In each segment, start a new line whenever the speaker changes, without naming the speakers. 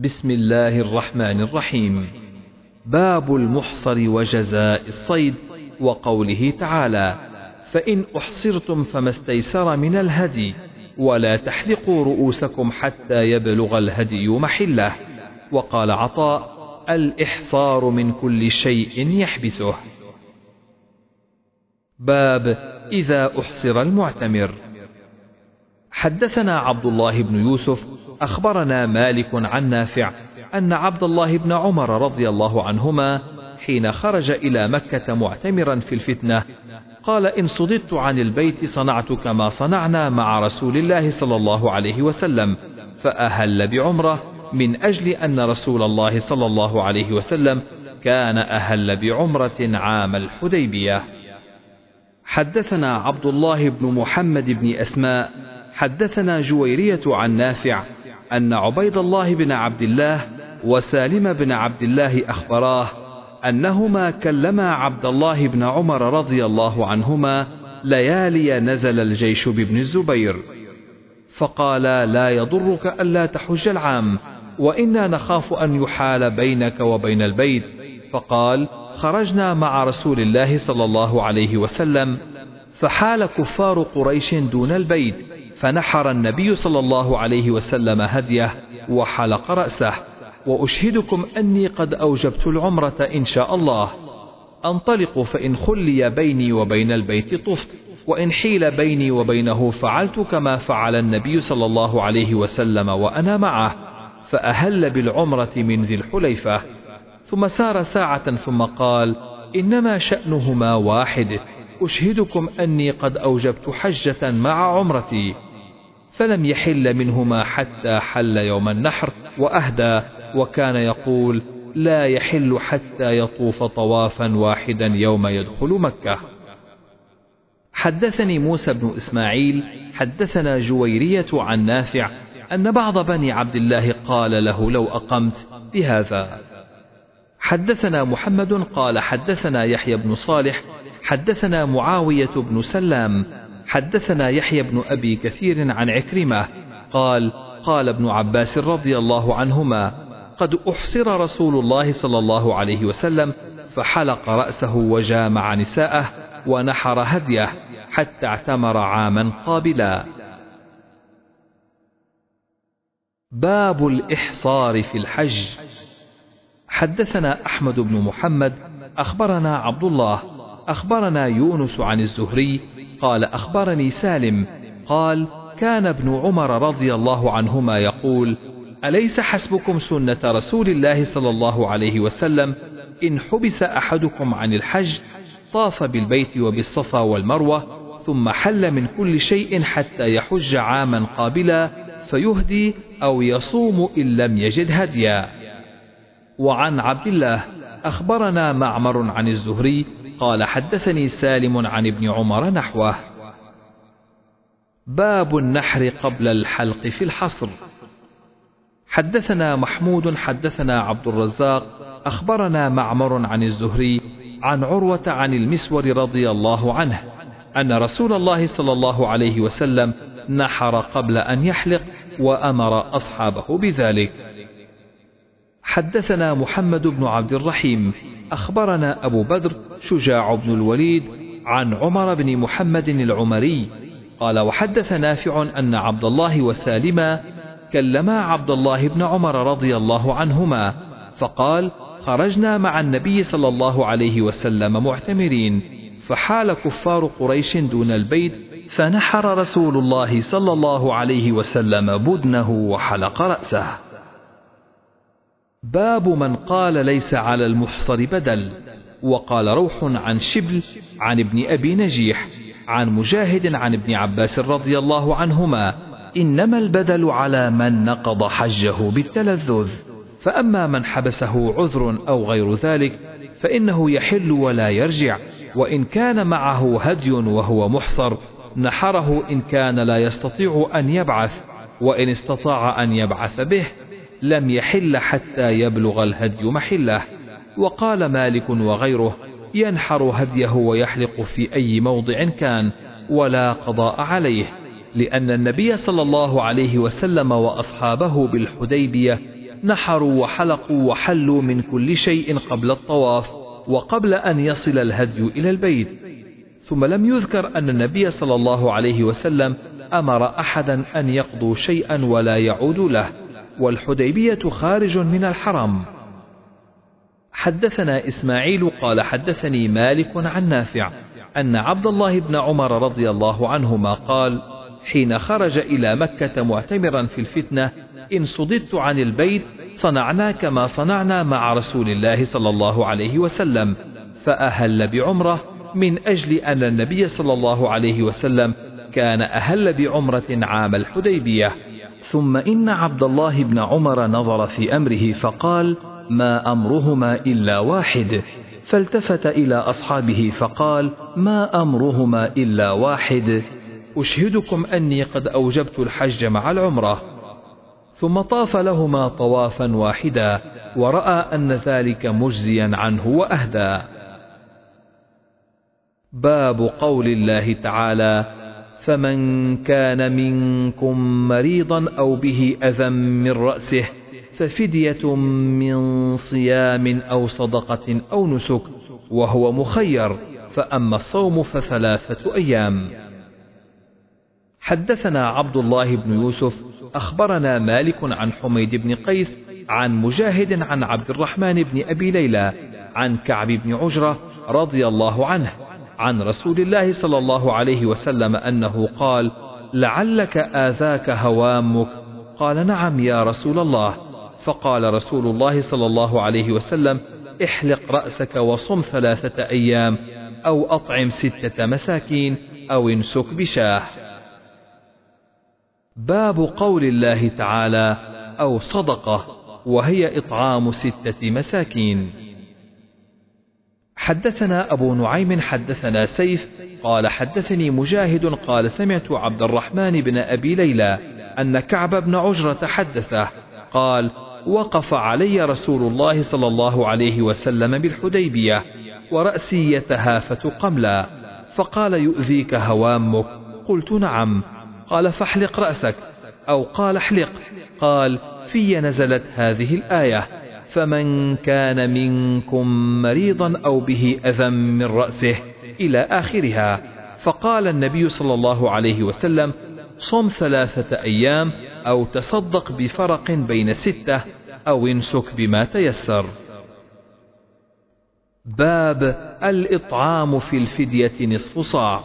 بسم الله الرحمن الرحيم. باب المحصر وجزاء الصيد وقوله تعالى فإن أحصرتم فما استيسر من الهدي ولا تحلقوا رؤوسكم حتى يبلغ الهدي محله وقال عطاء الإحصار من كل شيء يحبسه باب إذا أحصر المعتمر حدثنا عبد الله بن يوسف أخبرنا مالك عن نافع أن عبد الله بن عمر رضي الله عنهما حين خرج إلى مكة معتمرا في الفتنة قال إن صددت عن البيت صنعت كما صنعنا مع رسول الله صلى الله عليه وسلم فأهل بعمرة من أجل أن رسول الله صلى الله عليه وسلم كان أهل بعمرة عام الحديبية. حدثنا عبد الله بن محمد بن أسماء حدثنا جويرية عن نافع أن عبيد الله بن عبد الله وسالم بن عبد الله أخبراه أنهما كلما عبد الله بن عمر رضي الله عنهما ليالي نزل الجيش بابن الزبير. فقال لا يضرك ألا تحج العام وإنا نخاف أن يحال بينك وبين البيت. فقال خرجنا مع رسول الله صلى الله عليه وسلم فحال كفار قريش دون البيت فنحر النبي صلى الله عليه وسلم هديه وحلق رأسه. وأشهدكم أني قد أوجبت العمرة إن شاء الله. أنطلق فإن خلي بيني وبين البيت طفت وإن حيل بيني وبينه فعلت كما فعل النبي صلى الله عليه وسلم وأنا معه. فأهل بالعمرة من ذي الحليفة. ثم سار ساعة ثم قال إنما شأنهما واحد. أشهدكم أني قد أوجبت حجة مع عمرتي. فلم يحل منهما حتى حل يوم النحر وأهدى وكان يقول لا يحل حتى يطوف طوافا واحدا يوم يدخل مكة. حدثني موسى بن إسماعيل حدثنا جويرية عن نافع أن بعض بني عبد الله قال له لو أقمت بهذا. حدثنا محمد قال حدثنا يحيى بن صالح حدثنا معاوية بن سلام حدثنا يحيى بن أبي كثير عن عكرمة قال قال ابن عباس رضي الله عنهما قد أحصر رسول الله صلى الله عليه وسلم فحلق رأسه وجامع نساءه ونحر هديه حتى اعتمر عاما قابلا. باب الإحصار في الحج. حدثنا أحمد بن محمد أخبرنا عبد الله أخبرنا يونس عن الزهري قال أخبرني سالم. قال كان ابن عمر رضي الله عنهما يقول أليس حسبكم سنة رسول الله صلى الله عليه وسلم؟ إن حبس أحدكم عن الحج طاف بالبيت وبالصفا والمروة ثم حل من كل شيء حتى يحج عاما قابلا فيهدي أو يصوم إن لم يجد هديا. وعن عبد الله أخبرنا معمر عن الزهري قال حدثني سالم عن ابن عمر نحوه. باب النحر قبل الحلق في الحصر. حدثنا محمود حدثنا عبد الرزاق أخبرنا معمر عن الزهري عن عروة عن المسور رضي الله عنه أن رسول الله صلى الله عليه وسلم نحر قبل أن يحلق وأمر أصحابه بذلك. حدثنا محمد بن عبد الرحيم أخبرنا أبو بدر شجاع بن الوليد عن عمر بن محمد العمري قال وحدث نافع أن عبد الله وسالما كلما عبد الله بن عمر رضي الله عنهما فقال خرجنا مع النبي صلى الله عليه وسلم معتمرين فحال كفار قريش دون البيت فنحر رسول الله صلى الله عليه وسلم بدنه وحلق رأسه. باب من قال ليس على المحصر بدل وقال روح عن شبل عن ابن أبي نجيح عن مجاهد عن ابن عباس رضي الله عنهما إنما البدل على من نقض حجه بالتلذذ. فأما من حبسه عذر أو غير ذلك فإنه يحل ولا يرجع وإن كان معه هدي وهو محصر نحره إن كان لا يستطيع أن يبعث وإن استطاع أن يبعث به لم يحل حتى يبلغ الهدي محله. وقال مالك وغيره ينحر هديه ويحلق في أي موضع كان ولا قضاء عليه. لأن النبي صلى الله عليه وسلم وأصحابه بالحديبية نحروا وحلقوا وحلوا من كل شيء قبل الطواف وقبل أن يصل الهدي إلى البيت. ثم لم يذكر أن النبي صلى الله عليه وسلم أمر أحدا أن يقضوا شيئا ولا يعود له. والحديبية خارج من الحرم. حدثنا إسماعيل قال حدثني مالك عن نافع أن عبد الله بن عمر رضي الله عنهما قال حين خرج إلى مكة معتمرا في الفتنة إن صددت عن البيت صنعنا كما صنعنا مع رسول الله صلى الله عليه وسلم فأهل بعمرة من أجل أن النبي صلى الله عليه وسلم كان أهل بعمرة عام الحديبية. ثم إن عبد الله بن عمر نظر في أمره فقال ما أمرهما إلا واحد. فالتفت إلى أصحابه فقال ما أمرهما إلا واحد. أشهدكم أني قد أوجبت الحج مع العمرة. ثم طاف لهما طوافا واحدا ورأى أن ذلك مجزيا عنه وأهدى. باب قول الله تعالى فمن كان منكم مريضا أو به أذى من رأسه ففدية من صيام أو صدقة أو نسك وهو مخير فأما الصوم فثلاثة أيام. حدثنا عبد الله بن يوسف أخبرنا مالك عن حميد بن قيس عن مجاهد عن عبد الرحمن بن أبي ليلى عن كعب بن عجرة رضي الله عنه عن رسول الله صلى الله عليه وسلم أنه قال لعلك آذاك هوامك؟ قال نعم يا رسول الله. فقال رسول الله صلى الله عليه وسلم احلق رأسك وصم ثلاثة أيام أو أطعم ستة مساكين أو انسك بشاه. باب قول الله تعالى أو صدقة وهي إطعام ستة مساكين. حدثنا أبو نعيم حدثنا سيف قال حدثني مجاهد قال سمعت عبد الرحمن بن أبي ليلى أن كعب بن عجرة حدثه قال وقف علي رسول الله صلى الله عليه وسلم بالحديبية ورأسي يتهافت قملا. فقال يؤذيك هوامك؟ قلت نعم. قال فاحلق رأسك. أو قال احلق. قال في نزلت هذه الآية. فمن كان منكم مريضا أو به أذى من رأسه إلى آخرها. فقال النبي صلى الله عليه وسلم صم ثلاثة أيام أو تصدق بفرق بين ستة أو انسك بما تيسر. باب الإطعام في الفدية نصف صاع.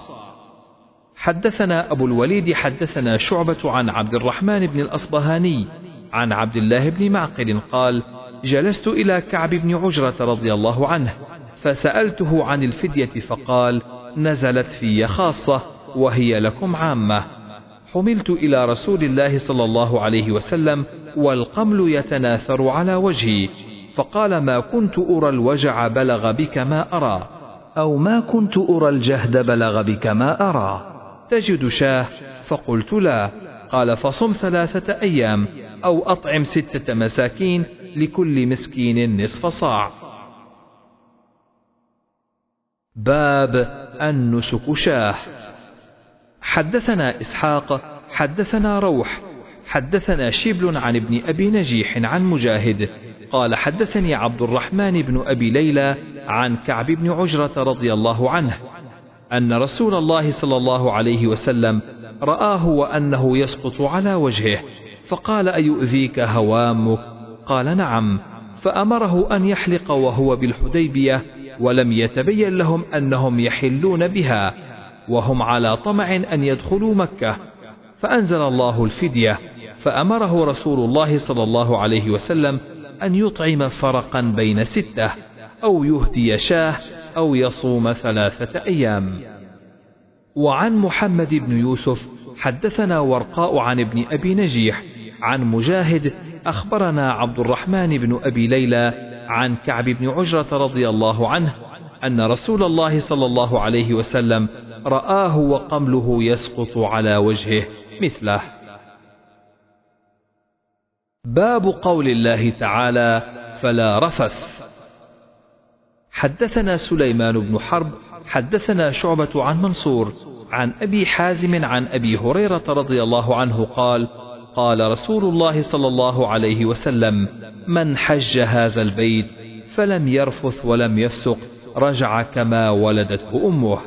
حدثنا أبو الوليد حدثنا شعبة عن عبد الرحمن بن الأصبهاني عن عبد الله بن معقل قال جلست إلى كعب بن عجرة رضي الله عنه فسألته عن الفدية فقال نزلت في خاصة وهي لكم عامة. حملت إلى رسول الله صلى الله عليه وسلم والقمل يتناثر على وجهي فقال ما كنت أرى الوجع بلغ بك ما أرى أو ما كنت أرى الجهد بلغ بك ما أرى. تجد شاه؟ فقلت لا. قال فصم ثلاثة أيام أو أطعم ستة مساكين لكل مسكين نصف صاع. باب النسك شاه. حدثنا إسحاق حدثنا روح حدثنا شبل عن ابن أبي نجيح عن مجاهد. قال حدثني عبد الرحمن بن أبي ليلى عن كعب بن عجرة رضي الله عنه أن رسول الله صلى الله عليه وسلم رآه وأنه يسقط على وجهه فقال أيؤذيك هوامك؟ قال نعم فأمره أن يحلق وهو بالحديبية ولم يتبين لهم أنهم يحلون بها وهم على طمع أن يدخلوا مكة. فأنزل الله الفدية فأمره رسول الله صلى الله عليه وسلم أن يطعم فرقا بين ستة أو يهدي شاه أو يصوم ثلاثة أيام. وعن محمد بن يوسف حدثنا ورقاء عن ابن أبي نجيح عن مجاهد أخبرنا عبد الرحمن بن أبي ليلى عن كعب بن عجرة رضي الله عنه أن رسول الله صلى الله عليه وسلم رآه وقمله يسقط على وجهه مثله. باب قول الله تعالى فلا رفث. حدثنا سليمان بن حرب حدثنا شعبة عن منصور عن أبي حازم عن أبي هريرة رضي الله عنه قال قال رسول الله صلى الله عليه وسلم من حج هذا البيت فلم يرفث ولم يفسق رجع كما ولدته أمه.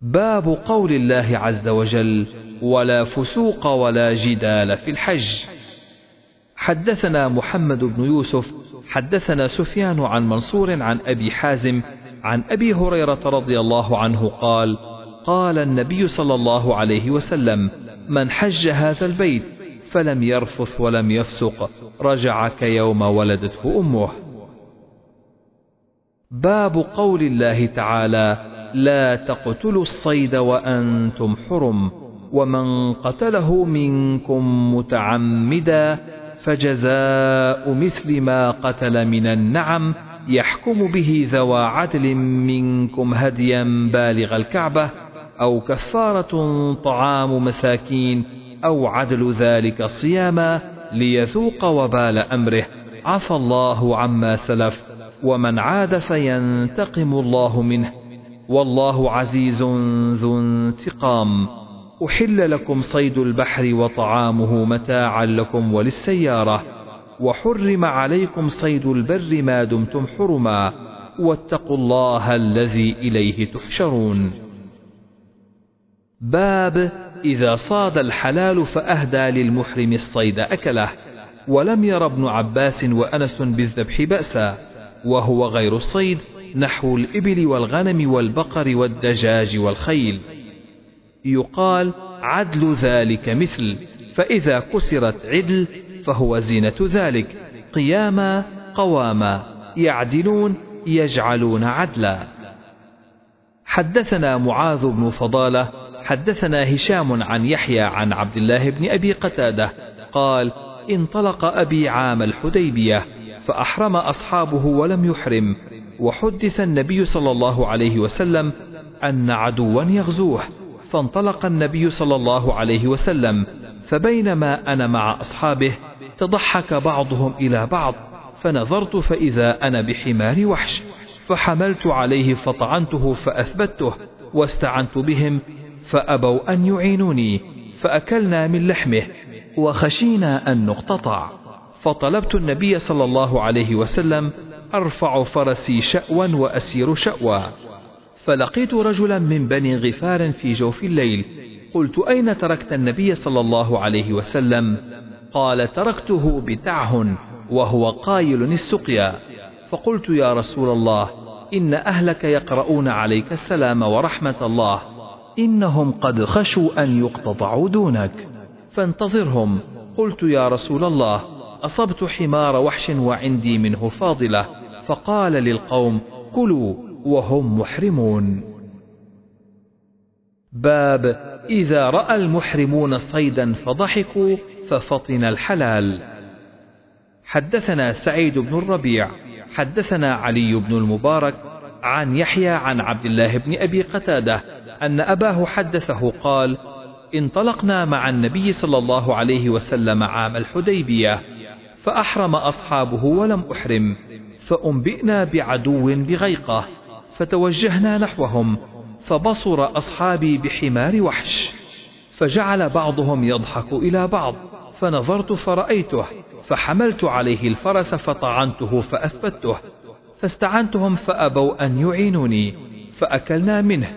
باب قول الله عز وجل ولا فسوق ولا جدال في الحج. حدثنا محمد بن يوسف حدثنا سفيان عن منصور عن أبي حازم عن أبي هريرة رضي الله عنه قال قال النبي صلى الله عليه وسلم من حج هذا البيت فلم يرفث ولم يفسق رجع كيوم ولدته أمه. باب قول الله تعالى لا تقتلوا الصيد وأنتم حرم ومن قتله منكم متعمدا فجزاء مثل ما قتل من النعم يحكم به ذوى عدل منكم هديا بالغ الكعبة. أو كفارة طعام مساكين أو عدل ذلك صياما ليذوق وبال أمره. عفى الله عما سلف ومن عاد فينتقم الله منه. والله عزيز ذو انتقام. أحل لكم صيد البحر وطعامه متاعا لكم وللسيارة. وحرم عليكم صيد البر ما دمتم حرما. واتقوا الله الذي إليه تحشرون. باب إذا صاد الحلال فأهدى للمحرم الصيد أكله ولم ير ابن عباس وأنس بالذبح بأسا وهو غير الصيد نحو الإبل والغنم والبقر والدجاج والخيل. يقال عدل ذلك مثل فإذا كسرت عدل فهو زينة ذلك قياما قواما يعدلون يجعلون عدلا. حدثنا معاذ بن فضالة حدثنا هشام عن يحيى عن عبد الله بن أبي قتادة قال انطلق أبي عام الحديبية فأحرم أصحابه ولم يحرم وحدث النبي صلى الله عليه وسلم أن عدوا يغزوه فانطلق النبي صلى الله عليه وسلم فبينما أنا مع أصحابه تضحك بعضهم إلى بعض فنظرت فإذا أنا بحمار وحش فحملت عليه فطعنته فأثبته واستعنت بهم فأبوا أن يعينوني فأكلنا من لحمه وخشينا أن نقتطع. فطلبت النبي صلى الله عليه وسلم أرفع فرسي شأوا وأسير شأوا. فلقيت رجلا من بني غفار في جوف الليل. قلت أين تركت النبي صلى الله عليه وسلم؟ قال تركته بتعه وهو قايل السقيا. فقلت يا رسول الله إن أهلك يقرؤون عليك السلام ورحمة الله. إنهم قد خشوا أن يقتطعوا دونك. فانتظرهم. قلت يا رسول الله أصبت حمار وحش وعندي منه فاضلة. فقال للقوم كلوا وهم محرمون. باب إذا رأى المحرمون صيدا فضحكوا ففطن الحلال. حدثنا سعيد بن الربيع حدثنا علي بن المبارك عن يحيى عن عبد الله بن أبي قتادة أن أباه حدثه قال انطلقنا مع النبي صلى الله عليه وسلم عام الحديبية فأحرم أصحابه ولم أحرم فأنبئنا بعدو بغيقة فتوجهنا نحوهم فبصر أصحابي بحمار وحش فجعل بعضهم يضحك إلى بعض فنظرت فرأيته فحملت عليه الفرس فطعنته فأثبته فاستعنتهم فأبوا أن يعينوني فأكلنا منه.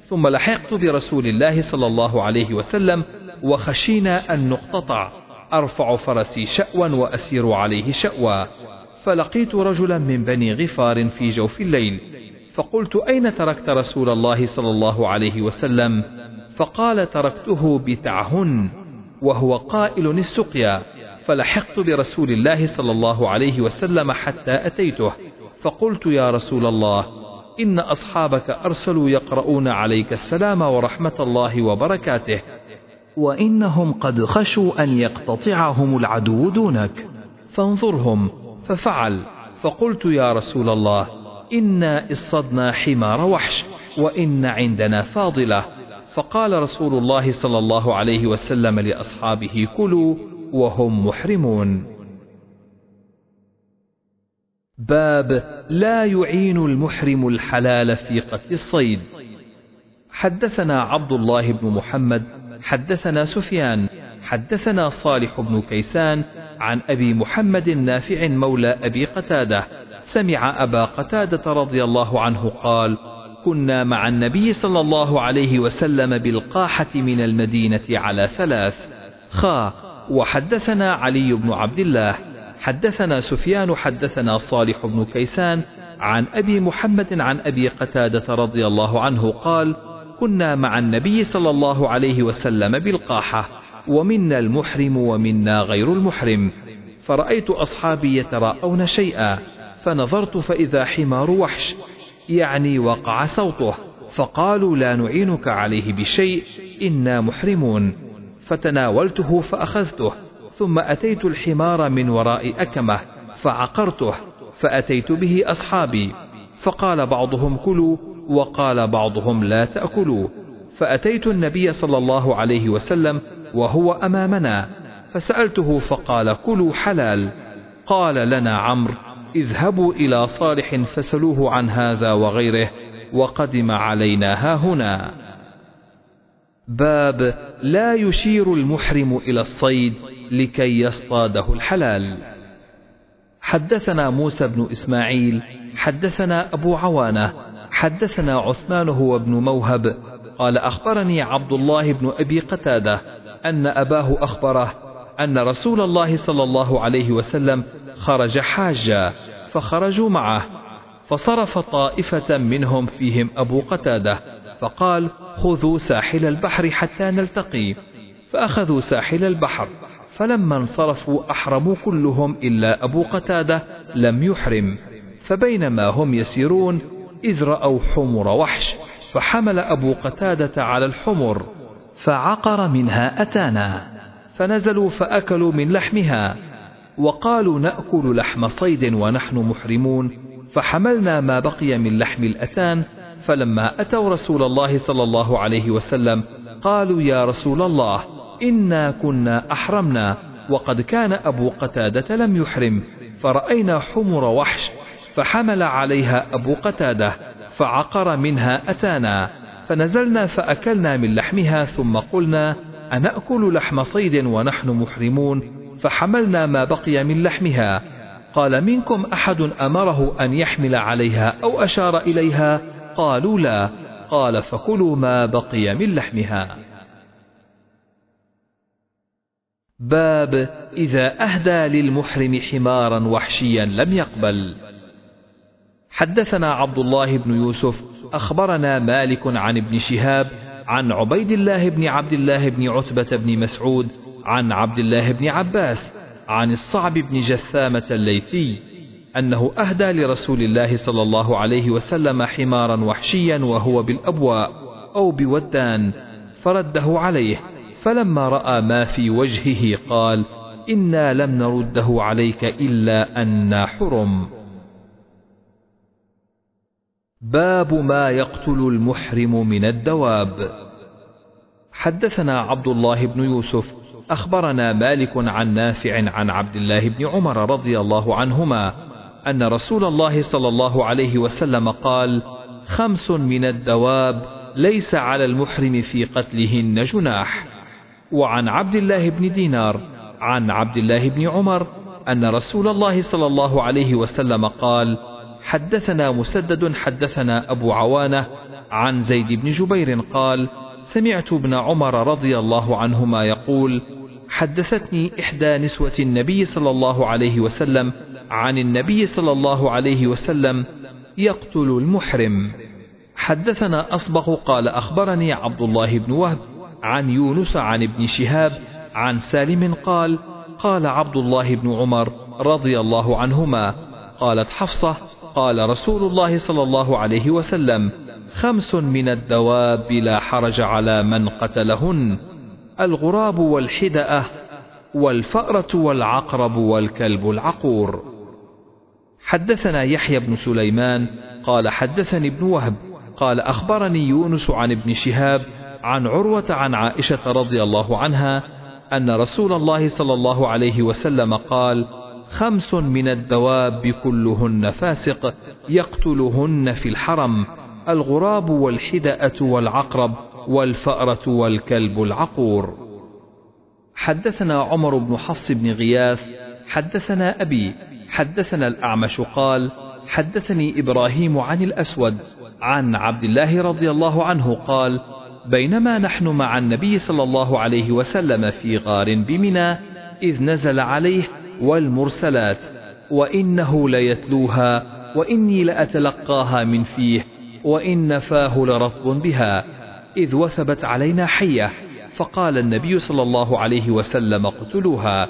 ثم لحقت برسول الله صلى الله عليه وسلم وخشينا أن نقتطع. أرفع فرسي شأوا وأسير عليه شأوا. فلقيت رجلا من بني غفار في جوف الليل. فقلت أين تركت رسول الله صلى الله عليه وسلم؟ فقال تركته بتعهن وهو قائل السقيا. فلحقت برسول الله صلى الله عليه وسلم حتى أتيته. فقلت يا رسول الله إن أصحابك أرسلوا يقرؤون عليك السلام ورحمة الله وبركاته وإنهم قد خشوا أن يقتطعهم العدو دونك. فانظرهم ففعل فقلت يا رسول الله إنا اصطدنا حمار وحش وإن عندنا فاضلة. فقال رسول الله صلى الله عليه وسلم لأصحابه كلوا وهم محرمون. باب لا يعين المحرم الحلال في قتل الصيد. حدثنا عبد الله بن محمد حدثنا سفيان حدثنا صالح بن كيسان عن أبي محمد نافع مولى أبي قتادة. سمع أبا قتادة رضي الله عنه قال كنا مع النبي صلى الله عليه وسلم بالقاحة من المدينة على ثلاث. خا وحدثنا علي بن عبد الله. حدثنا سفيان حدثنا صالح بن كيسان عن أبي محمد عن أبي قتادة رضي الله عنه قال كنا مع النبي صلى الله عليه وسلم بالقاحة ومنا المحرم ومنا غير المحرم فرأيت أصحابي يتراءون شيئا فنظرت فإذا حمار وحش يعني وقع صوته فقالوا لا نعينك عليه بشيء إنا محرمون فتناولته فأخذته ثم أتيت الحمار من وراء أكمة فعقرته فأتيت به أصحابي فقال بعضهم كلوا وقال بعضهم لا تأكلوا فأتيت النبي صلى الله عليه وسلم وهو أمامنا فسألته فقال كلوا حلال قال لنا عمرو اذهبوا إلى صالح فسلوه عن هذا وغيره وقدم علينا ها هنا. باب لا يشير المحرم إلى الصيد لكي يصطاده الحلال. حدثنا موسى بن إسماعيل حدثنا أبو عوانة حدثنا عثمان هو ابن موهب. قال أخبرني عبد الله بن أبي قتادة أن أباه أخبره أن رسول الله صلى الله عليه وسلم خرج حاجا فخرجوا معه فصرف طائفة منهم فيهم أبو قتادة فقال خذوا ساحل البحر حتى نلتقي. فأخذوا ساحل البحر. فلما انصرفوا أحرموا كلهم إلا أبو قتادة لم يحرم فبينما هم يسيرون إذ رأوا حمر وحش فحمل أبو قتادة على الحمر فعقر منها أتانا فنزلوا فأكلوا من لحمها وقالوا نأكل لحم صيد ونحن محرمون فحملنا ما بقي من لحم الأتان فلما أتوا رسول الله صلى الله عليه وسلم قالوا يا رسول الله إنا كنا أحرمنا وقد كان أبو قتادة لم يحرم فرأينا حمر وحش فحمل عليها أبو قتادة فعقر منها أتانا فنزلنا فأكلنا من لحمها ثم قلنا أنأكل لحم صيد ونحن محرمون فحملنا ما بقي من لحمها قال منكم أحد أمره أن يحمل عليها أو أشار إليها قالوا لا قال فكلوا ما بقي من لحمها باب إذا أهدى للمحرم حمارا وحشيا لم يقبل. حدثنا عبد الله بن يوسف أخبرنا مالك عن ابن شهاب عن عبيد الله بن عبد الله بن عتبة بن مسعود عن عبد الله بن عباس عن الصعب بن جثامة الليثي أنه أهدى لرسول الله صلى الله عليه وسلم حمارا وحشيا وهو بالأبواء أو بودان فرده عليه. فلما رأى ما في وجهه قال إنا لم نرده عليك إلا أنا حرم. باب ما يقتل المحرم من الدواب. حدثنا عبد الله بن يوسف أخبرنا مالك عن نافع عن عبد الله بن عمر رضي الله عنهما أن رسول الله صلى الله عليه وسلم قال خمس من الدواب ليس على المحرم في قتلهن جناح. وعن عبد الله بن دينار عن عبد الله بن عمر أن رسول الله صلى الله عليه وسلم قال حدثنا مسدد حدثنا أبو عوانة عن زيد بن جبير قال سمعت ابن عمر رضي الله عنهما يقول حدثتني إحدى نسوة النبي صلى الله عليه وسلم عن النبي صلى الله عليه وسلم يقتل المحرم. حدثنا أصبغ قال أخبرني عبد الله بن وهب عن يونس عن ابن شهاب عن سالم قال قال عبد الله بن عمر رضي الله عنهما قالت حفصة قال رسول الله صلى الله عليه وسلم خمس من الدواب لا حرج على من قتلهن الغراب والحدأة والفأرة والعقرب والكلب العقور. حدثنا يحيى بن سليمان قال حدثني ابن وهب قال أخبرني يونس عن ابن شهاب عن عروة عن عائشة رضي الله عنها أن رسول الله صلى الله عليه وسلم قال خمس من الدواب كلهن فاسق يقتلهن في الحرم الغراب والحدأة والعقرب والفأرة والكلب العقور. حدثنا عمر بن حفص بن غياث حدثنا أبي حدثنا الأعمش قال حدثني إبراهيم عن الأسود عن عبد الله رضي الله عنه قال بينما نحن مع النبي صلى الله عليه وسلم في غار بمنى إذ نزل عليه والمرسلات وإنه ليتلوها وإني لأتلقاها من فيه وإن فاه لرطب بها. إذ وثبت علينا حية فقال النبي صلى الله عليه وسلم اقتلوها.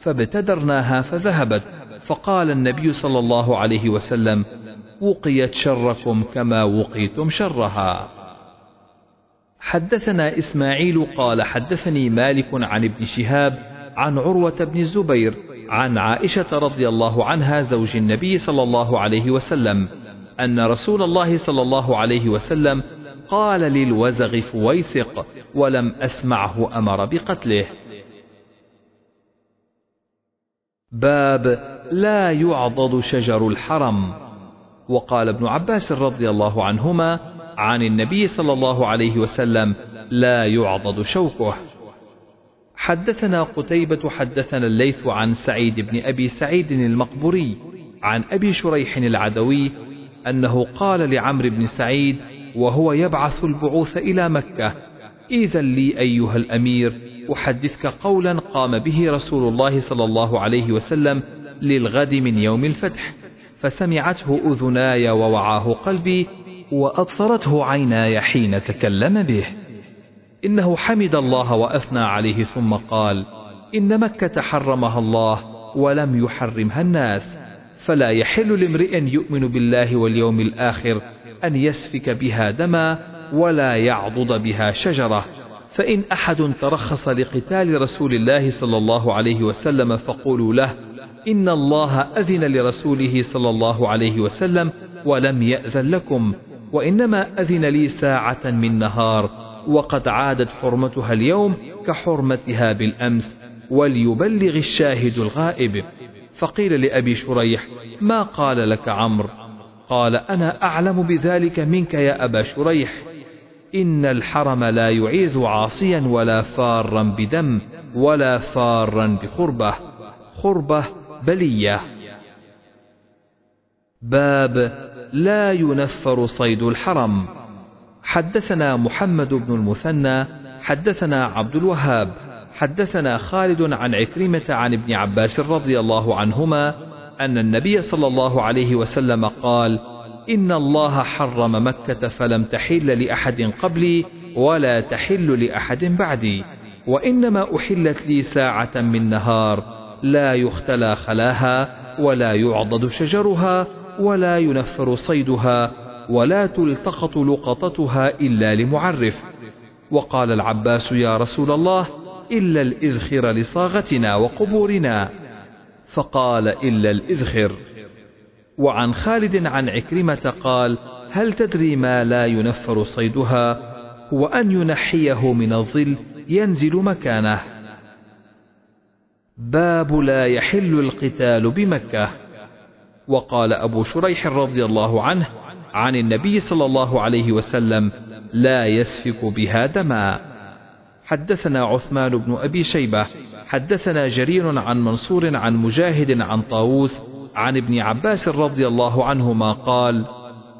فابتدرناها فذهبت فقال النبي صلى الله عليه وسلم وقيت شركم كما وقيتم شرها. حدثنا إسماعيل قال حدثني مالك عن ابن شهاب عن عروة بن الزبير عن عائشة رضي الله عنها زوج النبي صلى الله عليه وسلم أن رسول الله صلى الله عليه وسلم قال للوزغ فويسق ولم أسمعه أمر بقتله. باب لا يعضد شجر الحرم. وقال ابن عباس رضي الله عنهما عن النبي صلى الله عليه وسلم لا يعضد شوكه. حدثنا قتيبة حدثنا الليث عن سعيد بن أبي سعيد المقبوري عن أبي شريح العدوي أنه قال لعمرو بن سعيد وهو يبعث البعوث إلى مكة إذا لي أيها الأمير أحدثك قولا قام به رسول الله صلى الله عليه وسلم للغد من يوم الفتح فسمعته أذناي ووعاه قلبي وأبصرته عيناي حين تكلم به. إنه حمد الله وأثنى عليه ثم قال إن مكة حرمها الله ولم يحرمها الناس. فلا يحل لامرئ يؤمن بالله واليوم الآخر أن يسفك بها دما ولا يعضد بها شجرة. فإن أحد ترخص لقتال رسول الله صلى الله عليه وسلم فقولوا له إن الله أذن لرسوله صلى الله عليه وسلم ولم يأذن لكم. وإنما أذن لي ساعة من نهار وقد عادت حرمتها اليوم كحرمتها بالأمس وليبلغ الشاهد الغائب. فقيل لأبي شريح ما قال لك عمرو؟ قال أنا أعلم بذلك منك يا أبا شريح. إن الحرم لا يعيذ عاصيا ولا فارا بدم ولا فارا بخربة خربة بلية. باب لا ينفر صيد الحرم. حدثنا محمد بن المثنى حدثنا عبد الوهاب حدثنا خالد عن عكرمة عن ابن عباس رضي الله عنهما أن النبي صلى الله عليه وسلم قال إن الله حرم مكة فلم تحل لأحد قبلي ولا تحل لأحد بعدي وإنما أحلت لي ساعة من نهار لا يختلى خلاها ولا يعضد شجرها ولا ينفر صيدها ولا تلتقط لقطتها إلا لمعرف. وقال العباس يا رسول الله إلا الإذخر لصاغتنا وقبورنا. فقال إلا الإذخر. وعن خالد عن عكرمة قال هل تدري ما لا ينفر صيدها؟ هو أن ينحيه من الظل ينزل مكانه. باب لا يحل القتال بمكة. وقال أبو شريح رضي الله عنه عن النبي صلى الله عليه وسلم لا يسفك بها دما. حدثنا عثمان بن أبي شيبة حدثنا جرير عن منصور عن مجاهد عن طاووس عن ابن عباس رضي الله عنهما قال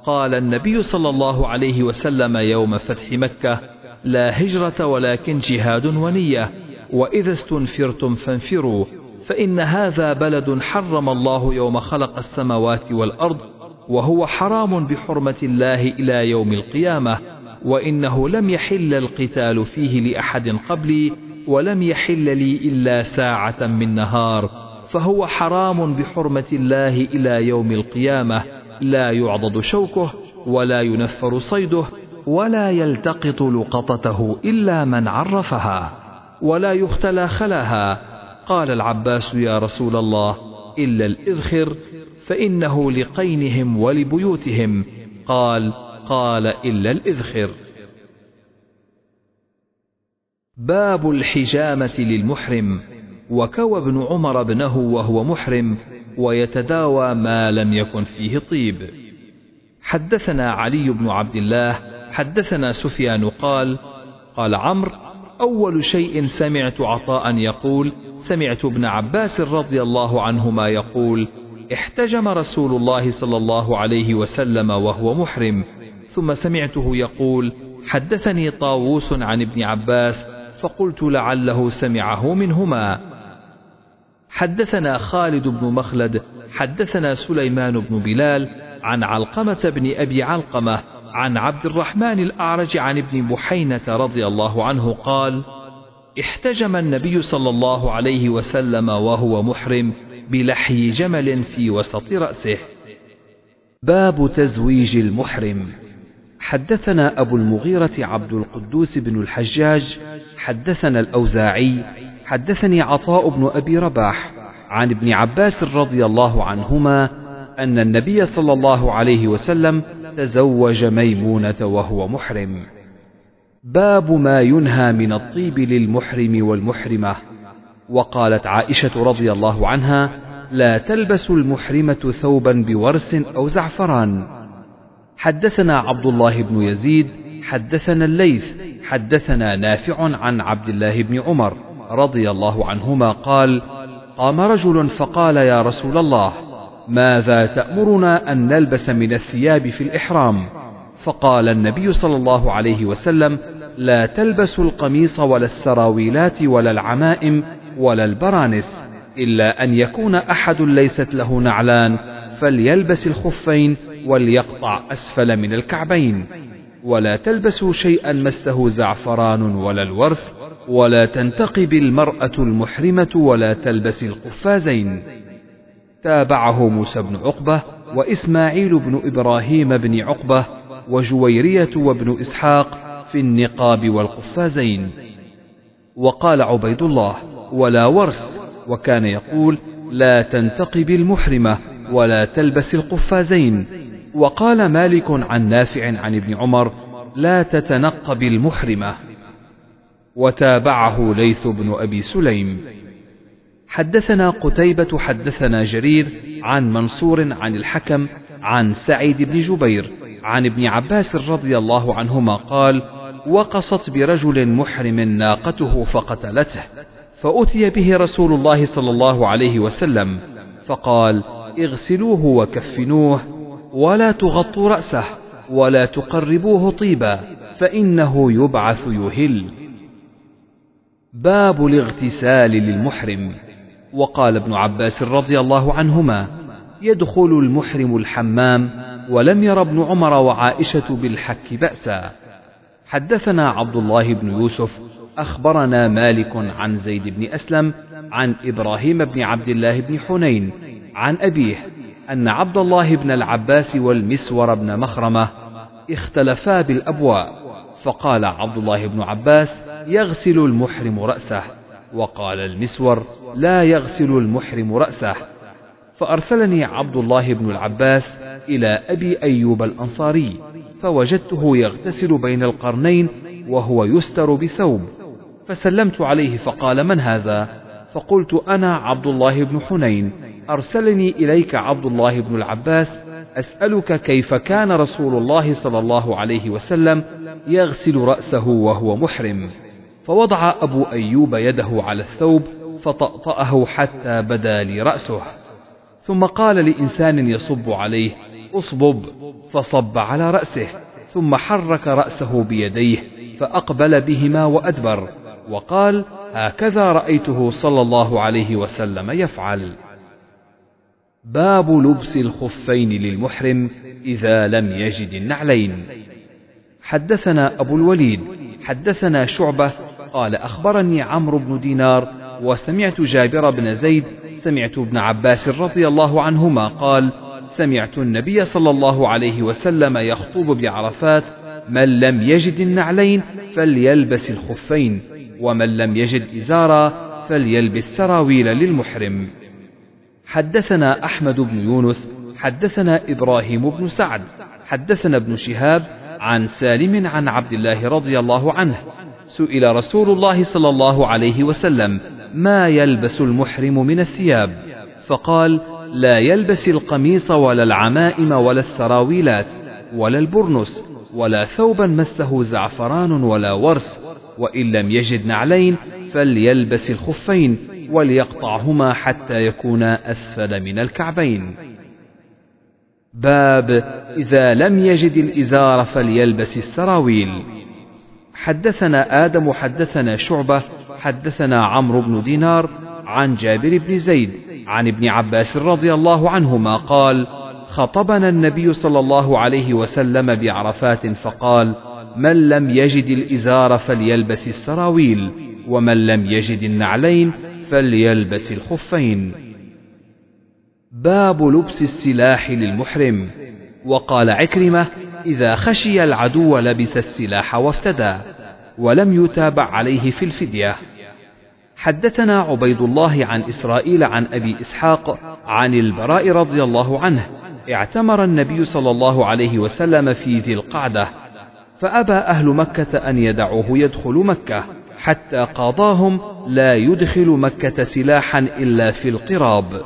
قال النبي صلى الله عليه وسلم يوم فتح مكة لا هجرة ولكن جهاد ونية وإذا استنفرتم فانفروا. فإن هذا بلد حرم الله يوم خلق السماوات والأرض وهو حرام بحرمة الله إلى يوم القيامة وإنه لم يحل القتال فيه لأحد قبلي ولم يحل لي إلا ساعة من نهار فهو حرام بحرمة الله إلى يوم القيامة لا يعضد شوكه ولا ينفر صيده ولا يلتقط لقطته إلا من عرفها ولا يختلى خلاها قال العباس يا رسول الله إلا الإذخر فإنه لقينهم ولبيوتهم. قال قال إلا الإذخر. باب الحجامة للمحرم. وكوى ابن عمر ابنه وهو محرم ويتداوى ما لم يكن فيه طيب. حدثنا علي بن عبد الله حدثنا سفيان قال قال عمرو أول شيء سمعت عطاء يقول سمعت ابن عباس رضي الله عنهما يقول احتجم رسول الله صلى الله عليه وسلم وهو محرم ثم سمعته يقول حدثني طاووس عن ابن عباس فقلت لعله سمعه منهما. حدثنا خالد بن مخلد حدثنا سليمان بن بلال عن علقمة بن أبي علقمة عن عبد الرحمن الأعرج عن ابن بحينة رضي الله عنه قال احتجم النبي صلى الله عليه وسلم وهو محرم بلحي جمل في وسط رأسه باب تزويج المحرم حدثنا أبو المغيرة عبد القدوس بن الحجاج حدثنا الأوزاعي حدثني عطاء بن أبي رباح عن ابن عباس رضي الله عنهما أن النبي صلى الله عليه وسلم تزوج ميمونة وهو محرم. باب ما ينهى من الطيب للمحرم والمحرمة، وقالت عائشة رضي الله عنها: لا تلبس المحرمة ثوبا بورس أو زعفران. حدثنا عبد الله بن يزيد، حدثنا الليث، حدثنا نافع عن عبد الله بن عمر رضي الله عنهما قال: قام رجل فقال يا رسول الله ماذا تأمرنا أن نلبس من الثياب في الإحرام فقال النبي صلى الله عليه وسلم لا تلبسوا القميص ولا السراويلات ولا العمائم ولا البرانس إلا أن يكون أحد ليست له نعلان فليلبس الخفين وليقطع أسفل من الكعبين. ولا تلبسوا شيئا مسه زعفران ولا الورث ولا تنتقب المرأة المحرمة ولا تلبس القفازين. تابعه موسى بن عقبة وإسماعيل بن إبراهيم بن عقبة وجويرية وابن إسحاق في النقاب والقفازين. وقال عبيد الله ولا ورس وكان يقول لا تنتقب المحرمة ولا تلبس القفازين. وقال مالك عن نافع عن ابن عمر لا تتنقب المحرمة. وتابعه ليث بن أبي سليم. حدثنا قتيبة حدثنا جرير عن منصور عن الحكم عن سعيد بن جبير عن ابن عباس رضي الله عنهما قال وقصت برجل محرم ناقته فقتلته فأتي به رسول الله صلى الله عليه وسلم فقال اغسلوه وكفنوه ولا تغطوا رأسه ولا تقربوه طيبا فإنه يبعث يهل. باب الاغتسال للمحرم وقال ابن عباس رضي الله عنهما يدخل المحرم الحمام ولم ير ابن عمر وعائشة بالحك بأسا. حدثنا عبد الله بن يوسف أخبرنا مالك عن زيد بن أسلم عن إبراهيم بن عبد الله بن حنين عن أبيه أن عبد الله بن العباس والمسور بن مخرمة اختلفا بالأبواء فقال عبد الله بن عباس يغسل المحرم رأسه وقال المسور لا يغسل المحرم رأسه فأرسلني عبد الله بن العباس إلى أبي أيوب الأنصاري فوجدته يغتسل بين القرنين وهو يستر بثوب. فسلمت عليه فقال من هذا؟ فقلت أنا عبد الله بن حنين. أرسلني إليك عبد الله بن العباس أسألك كيف كان رسول الله صلى الله عليه وسلم يغسل رأسه وهو محرم. فوضع أبو أيوب يده على الثوب فطأطأه حتى بدا لي رأسه. ثم قال لإنسان يصب عليه اصبب. فصب على رأسه ثم حرك رأسه بيديه فأقبل بهما وأدبر وقال هكذا رأيته صلى الله عليه وسلم يفعل. باب لبس الخفين للمحرم إذا لم يجد النعلين. حدثنا أبو الوليد حدثنا شعبة قال أخبرني عمرو بن دينار وسمعت جابر بن زيد سمعت ابن عباس رضي الله عنهما قال سمعت النبي صلى الله عليه وسلم يخطب بعرفات من لم يجد النعلين فليلبس الخفين ومن لم يجد إزارا فليلبس سراويل للمحرم. حدثنا أحمد بن يونس حدثنا إبراهيم بن سعد حدثنا ابن شهاب عن سالم عن عبد الله رضي الله عنه سئل رسول الله صلى الله عليه وسلم ما يلبس المحرم من الثياب؟ فقال لا يلبس القميص ولا العمائم ولا السراويلات ولا البرنس ولا ثوبا مسه زعفران ولا ورس وإن لم يجد نعلين فليلبس الخفين وليقطعهما حتى يكونا أسفل من الكعبين. باب إذا لم يجد الإزار فليلبس السراويل. حدثنا آدم حدثنا شعبة حدثنا عمرو بن دينار عن جابر بن زيد عن ابن عباس رضي الله عنهما قال خطبنا النبي صلى الله عليه وسلم بعرفات فقال من لم يجد الإزار فليلبس السراويل ومن لم يجد النعلين فليلبس الخفين. باب لبس السلاح للمحرم. وقال عكرمة إذا خشي العدو لبس السلاح وافتدى ولم يتابع عليه في الفدية. حدثنا عبيد الله عن إسرائيل عن أبي إسحاق عن البراء رضي الله عنه. اعتمر النبي صلى الله عليه وسلم في ذي القعدة فأبى أهل مكة أن يدعوه يدخل مكة حتى قاضاهم لا يدخل مكة سلاحا إلا في القراب.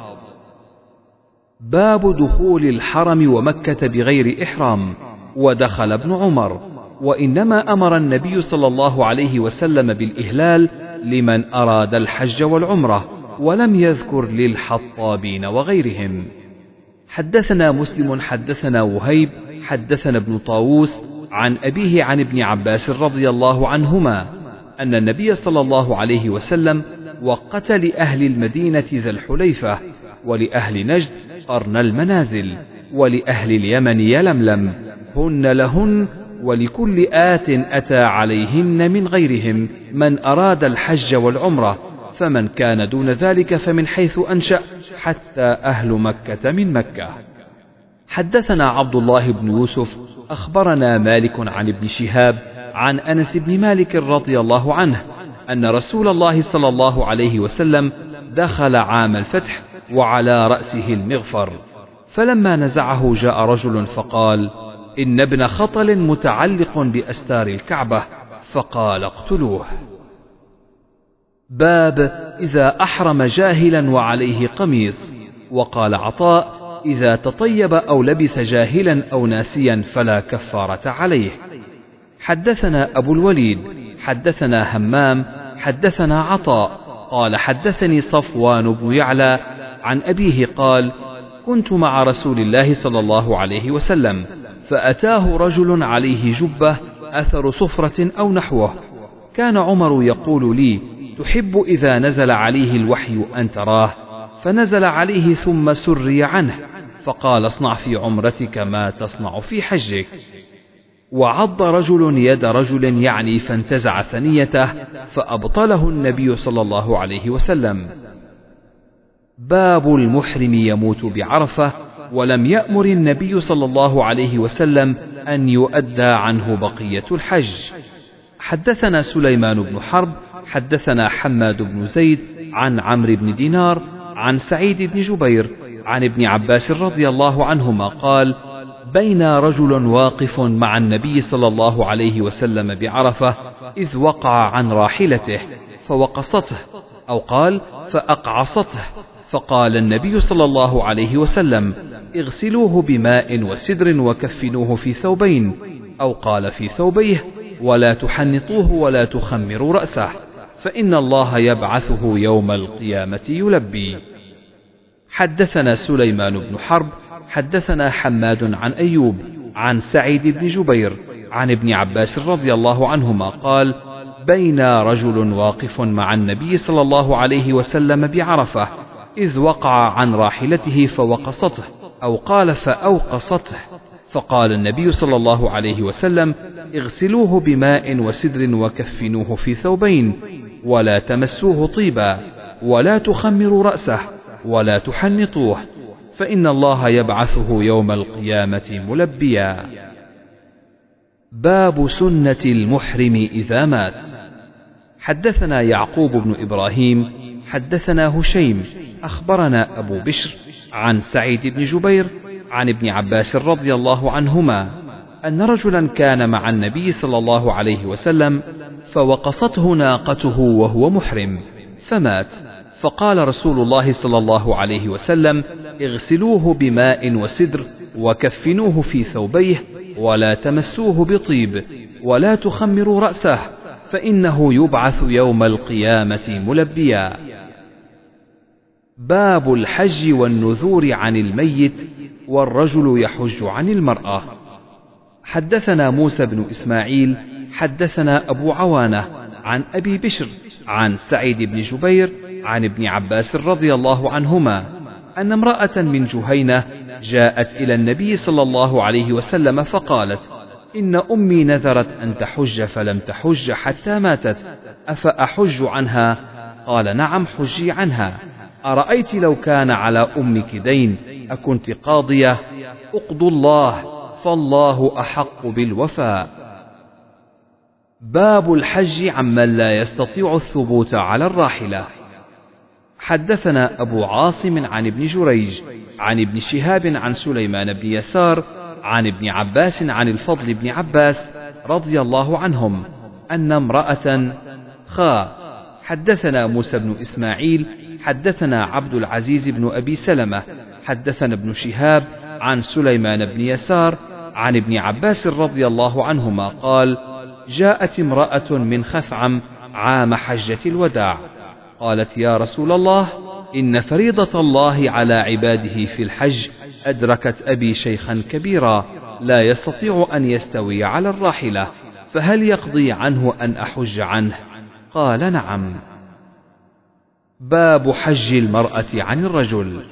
باب دخول الحرم ومكة بغير إحرام. ودخل ابن عمر وإنما أمر النبي صلى الله عليه وسلم بالإهلال لمن أراد الحج والعمرة ولم يذكر للحطابين وغيرهم. حدثنا مسلم حدثنا وهيب حدثنا ابن طاووس عن أبيه عن ابن عباس رضي الله عنهما أن النبي صلى الله عليه وسلم وقت لأهل المدينة ذا الحليفة ولأهل نجد قرن المنازل ولأهل اليمن يلملم هن لهن ولكل آت أتى عليهن من غيرهم من أراد الحج والعمرة فمن كان دون ذلك فمن حيث أنشأ حتى أهل مكة من مكة. حدثنا عبد الله بن يوسف أخبرنا مالك عن ابن شهاب عن أنس بن مالك رضي الله عنه أن رسول الله صلى الله عليه وسلم دخل عام الفتح وعلى رأسه المغفر. فلما نزعه جاء رجل فقال إن ابن خطل متعلق بأستار الكعبة فقال اقتلوه. باب إذا أحرم جاهلا وعليه قميص وقال عطاء إذا تطيب أو لبس جاهلا أو ناسيا فلا كفارة عليه. حدثنا أبو الوليد حدثنا همام حدثنا عطاء قال حدثني صفوان بن يعلى عن أبيه قال كنت مع رسول الله صلى الله عليه وسلم. فأتاه رجل عليه جبة أثر صفرة أو نحوه. كان عمر يقول لي تحب إذا نزل عليه الوحي أن تراه؟ فنزل عليه ثم سري عنه فقال اصنع في عمرتك ما تصنع في حجك. وعض رجل يد رجل يعني فانتزع ثنيته فأبطله النبي صلى الله عليه وسلم. باب المحرم يموت بعرفة ولم يأمر النبي صلى الله عليه وسلم أن يؤدى عنه بقية الحج. حدثنا سليمان بن حرب حدثنا حماد بن زيد عن عمرو بن دينار عن سعيد بن جبير عن ابن عباس رضي الله عنهما قال بين رجل واقف مع النبي صلى الله عليه وسلم بعرفة إذ وقع عن راحلته فوقصته أو قال فأقعصته فقال النبي صلى الله عليه وسلم اغسلوه بماء وسدر وكفنوه في ثوبين أو قال في ثوبيه ولا تحنطوه ولا تخمروا رأسه فإن الله يبعثه يوم القيامة يلبي. حدثنا سليمان بن حرب حدثنا حماد عن أيوب عن سعيد بن جبير عن ابن عباس رضي الله عنهما قال بين رجل واقف مع النبي صلى الله عليه وسلم بعرفة إذ وقع عن راحلته فوقصته أو قال فأوقصته. فقال النبي صلى الله عليه وسلم اغسلوه بماء وسدر وكفنوه في ثوبين ولا تمسوه طيبا ولا تخمروا رأسه ولا تحنطوه فإن الله يبعثه يوم القيامة ملبيا. باب سنة المحرم إذا مات. حدثنا يعقوب بن إبراهيم حدثنا هشيم أخبرنا أبو بشر عن سعيد بن جبير عن ابن عباس رضي الله عنهما أن رجلا كان مع النبي صلى الله عليه وسلم فوقصته ناقته وهو محرم فمات. فقال رسول الله صلى الله عليه وسلم اغسلوه بماء وسدر وكفنوه في ثوبيه
ولا تمسوه بطيب ولا تخمروا رأسه فإنه يبعث يوم القيامة ملبيا. باب الحج والنذور عن الميت والرجل يحج عن المرأة. حدثنا موسى بن إسماعيل حدثنا أبو عوانة عن أبي بشر عن سعيد بن جبير عن ابن عباس رضي الله عنهما أن امرأة من جهينة جاءت إلى النبي صلى الله عليه وسلم فقالت إن أمي نذرت أن تحج فلم تحج حتى ماتت أفأحج عنها؟ قال نعم حجي عنها. أرأيت لو كان على أمك دين؟ أكنت قاضية. اقضوا الله فالله أحق بالوفاء. باب الحج عمن لا يستطيع الثبوت على الراحلة. حدثنا أبو عاصم عن ابن جريج عن ابن شهاب عن سليمان بن يسار عن ابن عباس عن الفضل بن عباس رضي الله عنهم أن امرأة خا حدثنا موسى بن إسماعيل حدثنا عبد العزيز بن أبي سلمة حدثنا ابن شهاب عن سليمان بن يسار عن ابن عباس رضي الله عنهما قال جاءت امرأة من خثعم عام حجة الوداع. قالت يا رسول الله إن فريضة الله على عباده في الحج أدركت أبي شيخا كبيرا لا يستطيع أن يستوي على الراحلة فهل يقضي عنه أن أحج عنه؟ قال نعم. باب حج المرأة عن الرجل.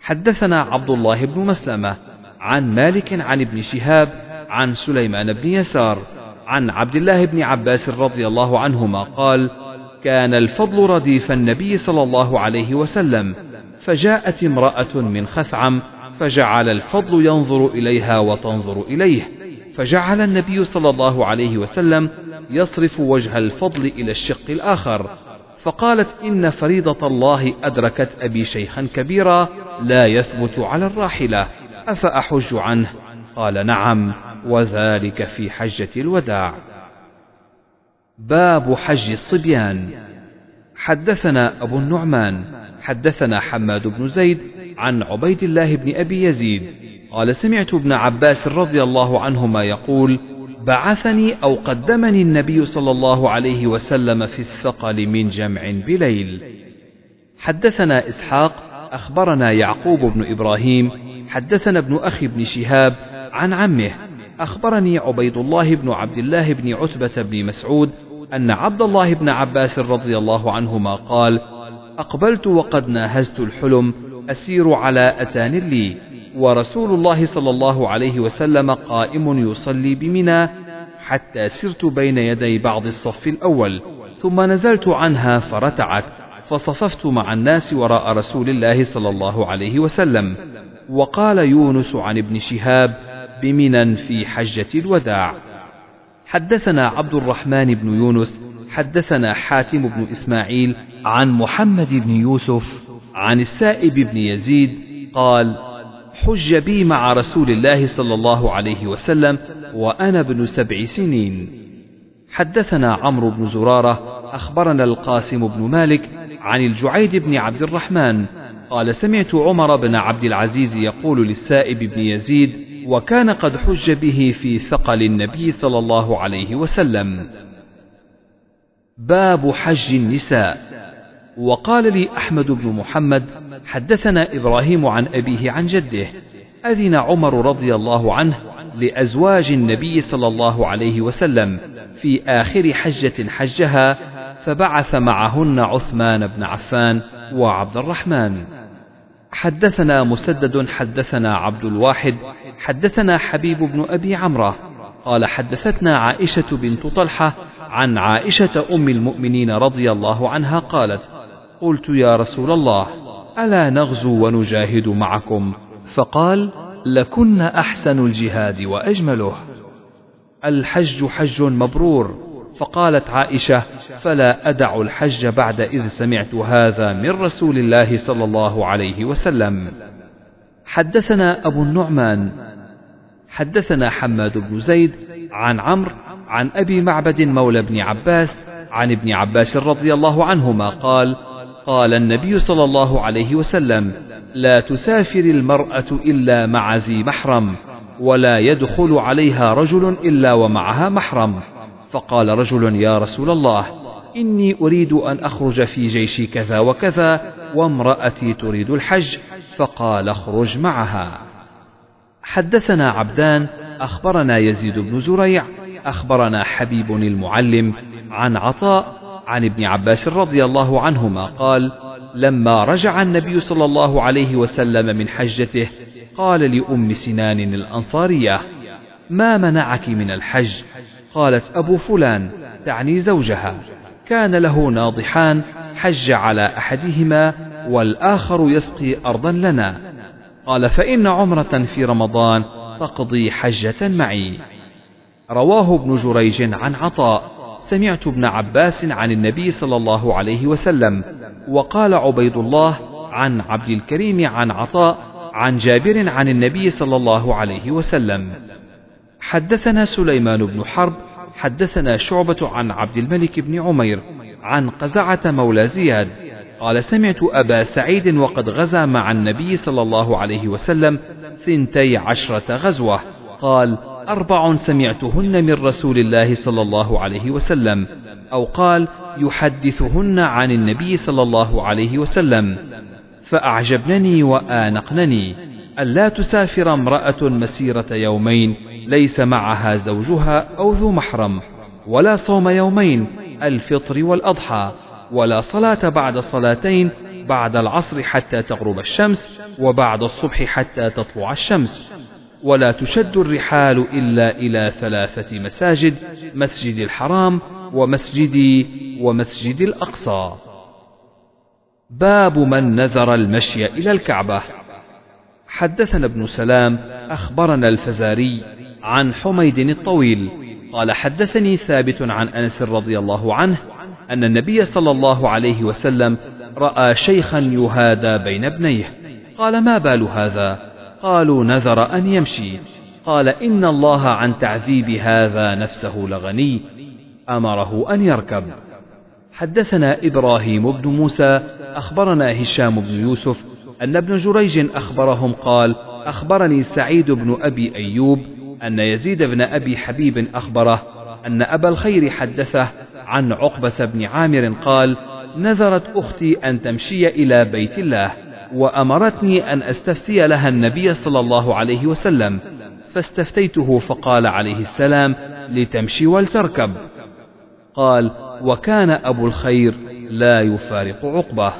حدثنا عبد الله بن مسلمة عن مالك عن ابن شهاب عن سليمان بن يسار عن عبد الله بن عباس رضي الله عنهما قال كان الفضل رديف النبي صلى الله عليه وسلم فجاءت امرأة من خثعم فجعل الفضل ينظر إليها وتنظر إليه. فجعل النبي صلى الله عليه وسلم يصرف وجه الفضل إلى الشق الآخر فقالت إن فريضة الله أدركت أبي شيخا كبيرا لا يثبت على الراحلة أفأحج عنه؟ قال نعم وذلك في حجة الوداع. باب حج الصبيان. حدثنا أبو النعمان حدثنا حماد بن زيد عن عبيد الله بن أبي يزيد قال سمعت ابن عباس رضي الله عنهما يقول بعثني أو قدمني النبي صلى الله عليه وسلم في الثقل من جمع بليل. حدثنا إسحاق أخبرنا يعقوب بن إبراهيم حدثنا ابن أخي بن شهاب عن عمه. أخبرني عبيد الله بن عبد الله بن عتبة بن مسعود أن عبد الله بن عباس رضي الله عنهما قال أقبلت وقد ناهزت الحلم أسير على أتان لي. ورسول الله صلى الله عليه وسلم قائم يصلي بمنى حتى سرت بين يدي بعض الصف الأول ثم نزلت عنها فرتعت فصففت مع الناس وراء رسول الله صلى الله عليه وسلم. وقال يونس عن ابن شهاب بمنى في حجة الوداع. حدثنا عبد الرحمن بن يونس حدثنا حاتم بن إسماعيل عن محمد بن يوسف عن السائب بن يزيد قال حج بي مع رسول الله صلى الله عليه وسلم وأنا ابن سبع سنين. حدثنا عمرو بن زرارة أخبرنا القاسم بن مالك عن الجعيد بن عبد الرحمن. قال سمعت عمر بن عبد العزيز يقول للسائب بن يزيد وكان قد حج به في ثقل النبي صلى الله عليه وسلم. باب حج النساء. وقال لي أحمد بن محمد حدثنا إبراهيم عن أبيه عن جده أذن عمر رضي الله عنه لأزواج النبي صلى الله عليه وسلم في آخر حجة حجها فبعث معهن عثمان بن عفان وعبد الرحمن. حدثنا مسدد حدثنا عبد الواحد حدثنا حبيب بن أبي عمرة. قال حدثتنا عائشة بنت طلحة عن عائشة أم المؤمنين رضي الله عنها قالت قلت يا رسول الله ألا نغزو ونجاهد معكم؟ فقال لكن أحسن الجهاد وأجمله. الحج حج مبرور. فقالت عائشة فلا أدع الحج بعد إذ سمعت هذا من رسول الله صلى الله عليه وسلم. حدثنا أبو النعمان. حدثنا حماد بن زيد عن عمرو عن أبي معبد مولى بن عباس عن ابن عباس رضي الله عنهما قال قال النبي صلى الله عليه وسلم لا تسافر المرأة إلا مع ذي محرم ولا يدخل عليها رجل إلا ومعها محرم. فقال رجل يا رسول الله إني أريد أن أخرج في جيش كذا وكذا وامرأتي تريد الحج فقال اخرج معها. حدثنا عبدان أخبرنا يزيد بن زريع أخبرنا حبيب المعلم عن عطاء عن ابن عباس رضي الله عنهما قال لما رجع النبي صلى الله عليه وسلم من حجته قال لأم سنان الأنصارية ما منعك من الحج؟ قالت أبو فلان تعني زوجها كان له ناضحان حج على أحدهما والآخر يسقي أرضا لنا. قال فإن عمرة في رمضان تقضي حجة معي. رواه ابن جريج عن عطاء. سمعت ابن عباس عن النبي صلى الله عليه وسلم وقال عبيد الله عن عبد الكريم عن عطاء عن جابر عن النبي صلى الله عليه وسلم. حدثنا سليمان بن حرب حدثنا شعبة عن عبد الملك بن عمير عن قزعة مولى زياد قال سمعت أبا سعيد وقد غزا مع النبي صلى الله عليه وسلم ثنتي عشرة غزوة. قال أربع سمعتهن من رسول الله صلى الله عليه وسلم أو قال يحدثهن عن النبي صلى الله عليه وسلم فأعجبنني وآنقنني ألا تسافر امرأة مسيرة يومين ليس معها زوجها أو ذو محرم ولا صوم يومين الفطر والأضحى ولا صلاة بعد صلاتين بعد العصر حتى تغرب الشمس وبعد الصبح حتى تطلع الشمس. ولا تشد الرحال إلا إلى ثلاثة مساجد مسجد الحرام ومسجدي ومسجد الأقصى. باب من نذر المشي إلى الكعبة. حدثنا ابن سلام أخبرنا الفزاري عن حميد الطويل. قال حدثني ثابت عن أنس رضي الله عنه أن النبي صلى الله عليه وسلم رأى شيخا يهادى بين ابنيه. قال ما بال هذا؟ قالوا نذر أن يمشي. قال إن الله عن تعذيب هذا نفسه لغني. أمره أن يركب. حدثنا إبراهيم بن موسى أخبرنا هشام بن يوسف أن ابن جريج أخبرهم قال أخبرني سعيد بن أبي أيوب أن يزيد بن أبي حبيب أخبره أن أبا الخير حدثه عن عقبة بن عامر قال نذرت أختي أن تمشي إلى بيت الله. وأمرتني أن أستفتي لها النبي صلى الله عليه وسلم فاستفتيته فقال عليه السلام لتمشي ولتركب. قال وكان أبو الخير لا يفارق عقبه.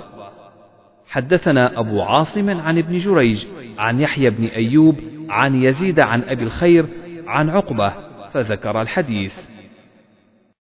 حدثنا أبو عاصم عن ابن جريج عن يحيى بن أيوب عن يزيد عن أبي الخير عن عقبة فذكر الحديث.